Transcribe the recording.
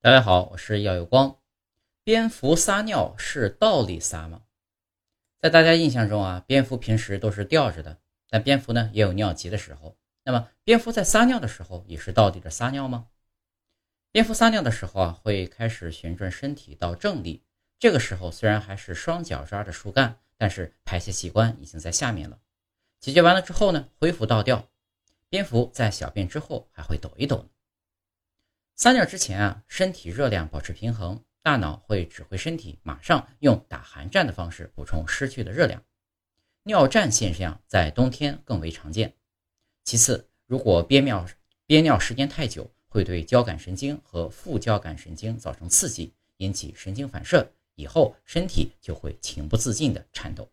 大家好，我是耀有光。蝙蝠撒尿是倒立撒吗？在大家印象中啊，蝙蝠平时都是吊着的，但蝙蝠呢也有尿急的时候。那么，蝙蝠在撒尿的时候也是倒立着撒尿吗？蝙蝠撒尿的时候啊，会开始旋转身体到正立，这个时候虽然还是双脚抓着树干，但是排泄器官已经在下面了。解决完了之后呢，恢复倒吊。蝙蝠在小便之后还会抖一抖。撒尿之前啊，身体热量保持平衡，大脑会指挥身体马上用打寒战的方式补充失去的热量。尿战现象在冬天更为常见。其次，如果憋尿憋尿时间太久，会对交感神经和副交感神经造成刺激，引起神经反射，以后身体就会情不自禁的颤抖。